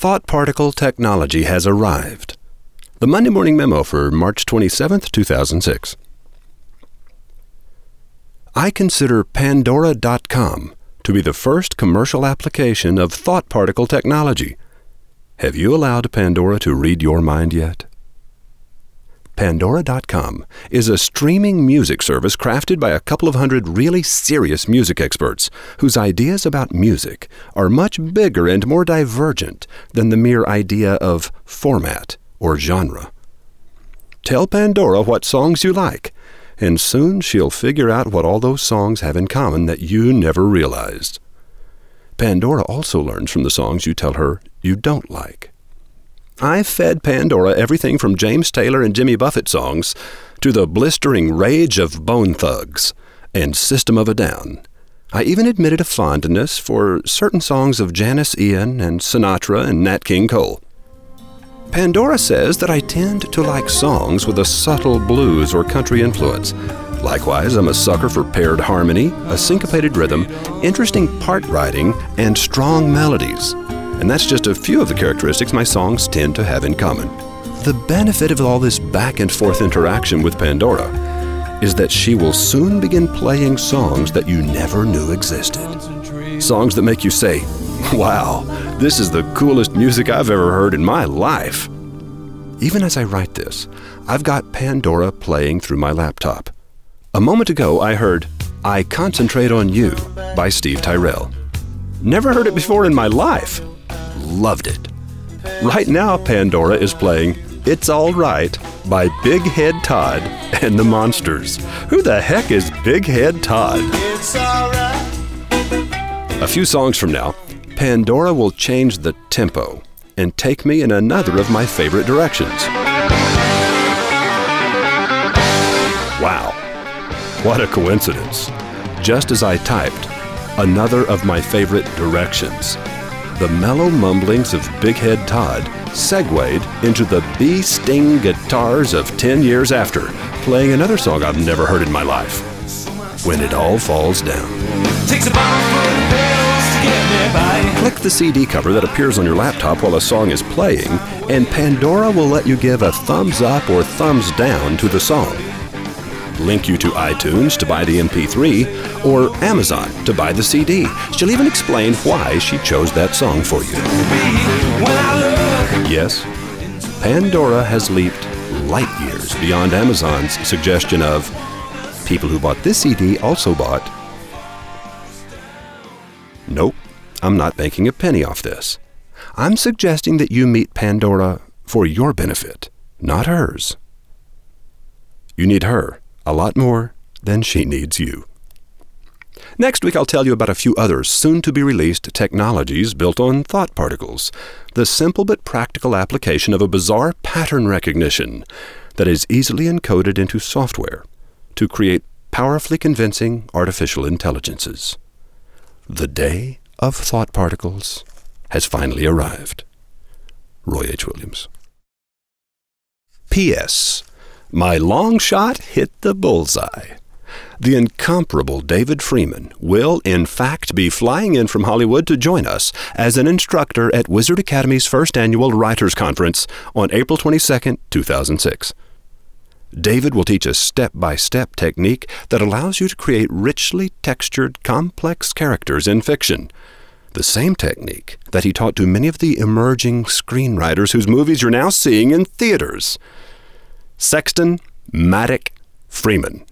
Thought particle technology has arrived. The Monday Morning Memo for March 27, 2006. I consider Pandora.com to be the first commercial application of thought particle technology. Have you allowed Pandora to read your mind yet? Pandora.com is a streaming music service crafted by a couple of hundred really serious music experts whose ideas about music are much bigger and more divergent than the mere idea of format or genre. Tell Pandora what songs you like, and soon she'll figure out what all those songs have in common that you never realized. Pandora also learns from the songs you tell her you don't like. I've fed Pandora everything from James Taylor and Jimmy Buffett songs to the blistering rage of Bone Thugs and System of a Down. I even admitted a fondness for certain songs of Janis Ian and Sinatra and Nat King Cole. Pandora says that I tend to like songs with a subtle blues or country influence. Likewise, I'm a sucker for paired harmony, a syncopated rhythm, interesting part writing, and strong melodies and that's just a few of the characteristics my songs tend to have in common. The benefit of all this back and forth interaction with Pandora is that she will soon begin playing songs that you never knew existed. Songs that make you say, Wow, this is the coolest music I've ever heard in my life. Even as I write this, I've got Pandora playing through my laptop. A moment ago, I heard I Concentrate on You by Steve Tyrell. Never heard it before in my life loved it. Right now, Pandora is playing It's All Right by Big Head Todd and the Monsters. Who the heck is Big Head Todd? A few songs from now, Pandora will change the tempo and take me in another of my favorite directions. Wow, what a coincidence. Just as I typed, another of my favorite directions the mellow mumblings of Big Head Todd segued into the bee sting guitars of 10 years after, playing another song I've never heard in my life When It All Falls Down. Click the CD cover that appears on your laptop while a song is playing, and Pandora will let you give a thumbs up or thumbs down to the song link you to iTunes to buy the MP3 or Amazon to buy the CD. She'll even explain why she chose that song for you. Yes, Pandora has leaped light years beyond Amazon's suggestion of people who bought this CD also bought. Nope, I'm not making a penny off this. I'm suggesting that you meet Pandora for your benefit, not hers. You need her a lot more than she needs you. Next week, I'll tell you about a few other soon to be released technologies built on thought particles, the simple but practical application of a bizarre pattern recognition that is easily encoded into software to create powerfully convincing artificial intelligences. The day of thought particles has finally arrived. Roy H. Williams. P.S. My long shot hit the bullseye. The incomparable David Freeman will, in fact, be flying in from Hollywood to join us as an instructor at Wizard Academy's first annual Writers Conference on April 22, 2006. David will teach a step by step technique that allows you to create richly textured, complex characters in fiction. The same technique that he taught to many of the emerging screenwriters whose movies you're now seeing in theaters. Sexton Maddock Freeman.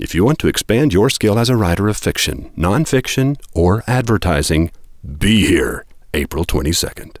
If you want to expand your skill as a writer of fiction, nonfiction, or advertising, be here April 22nd.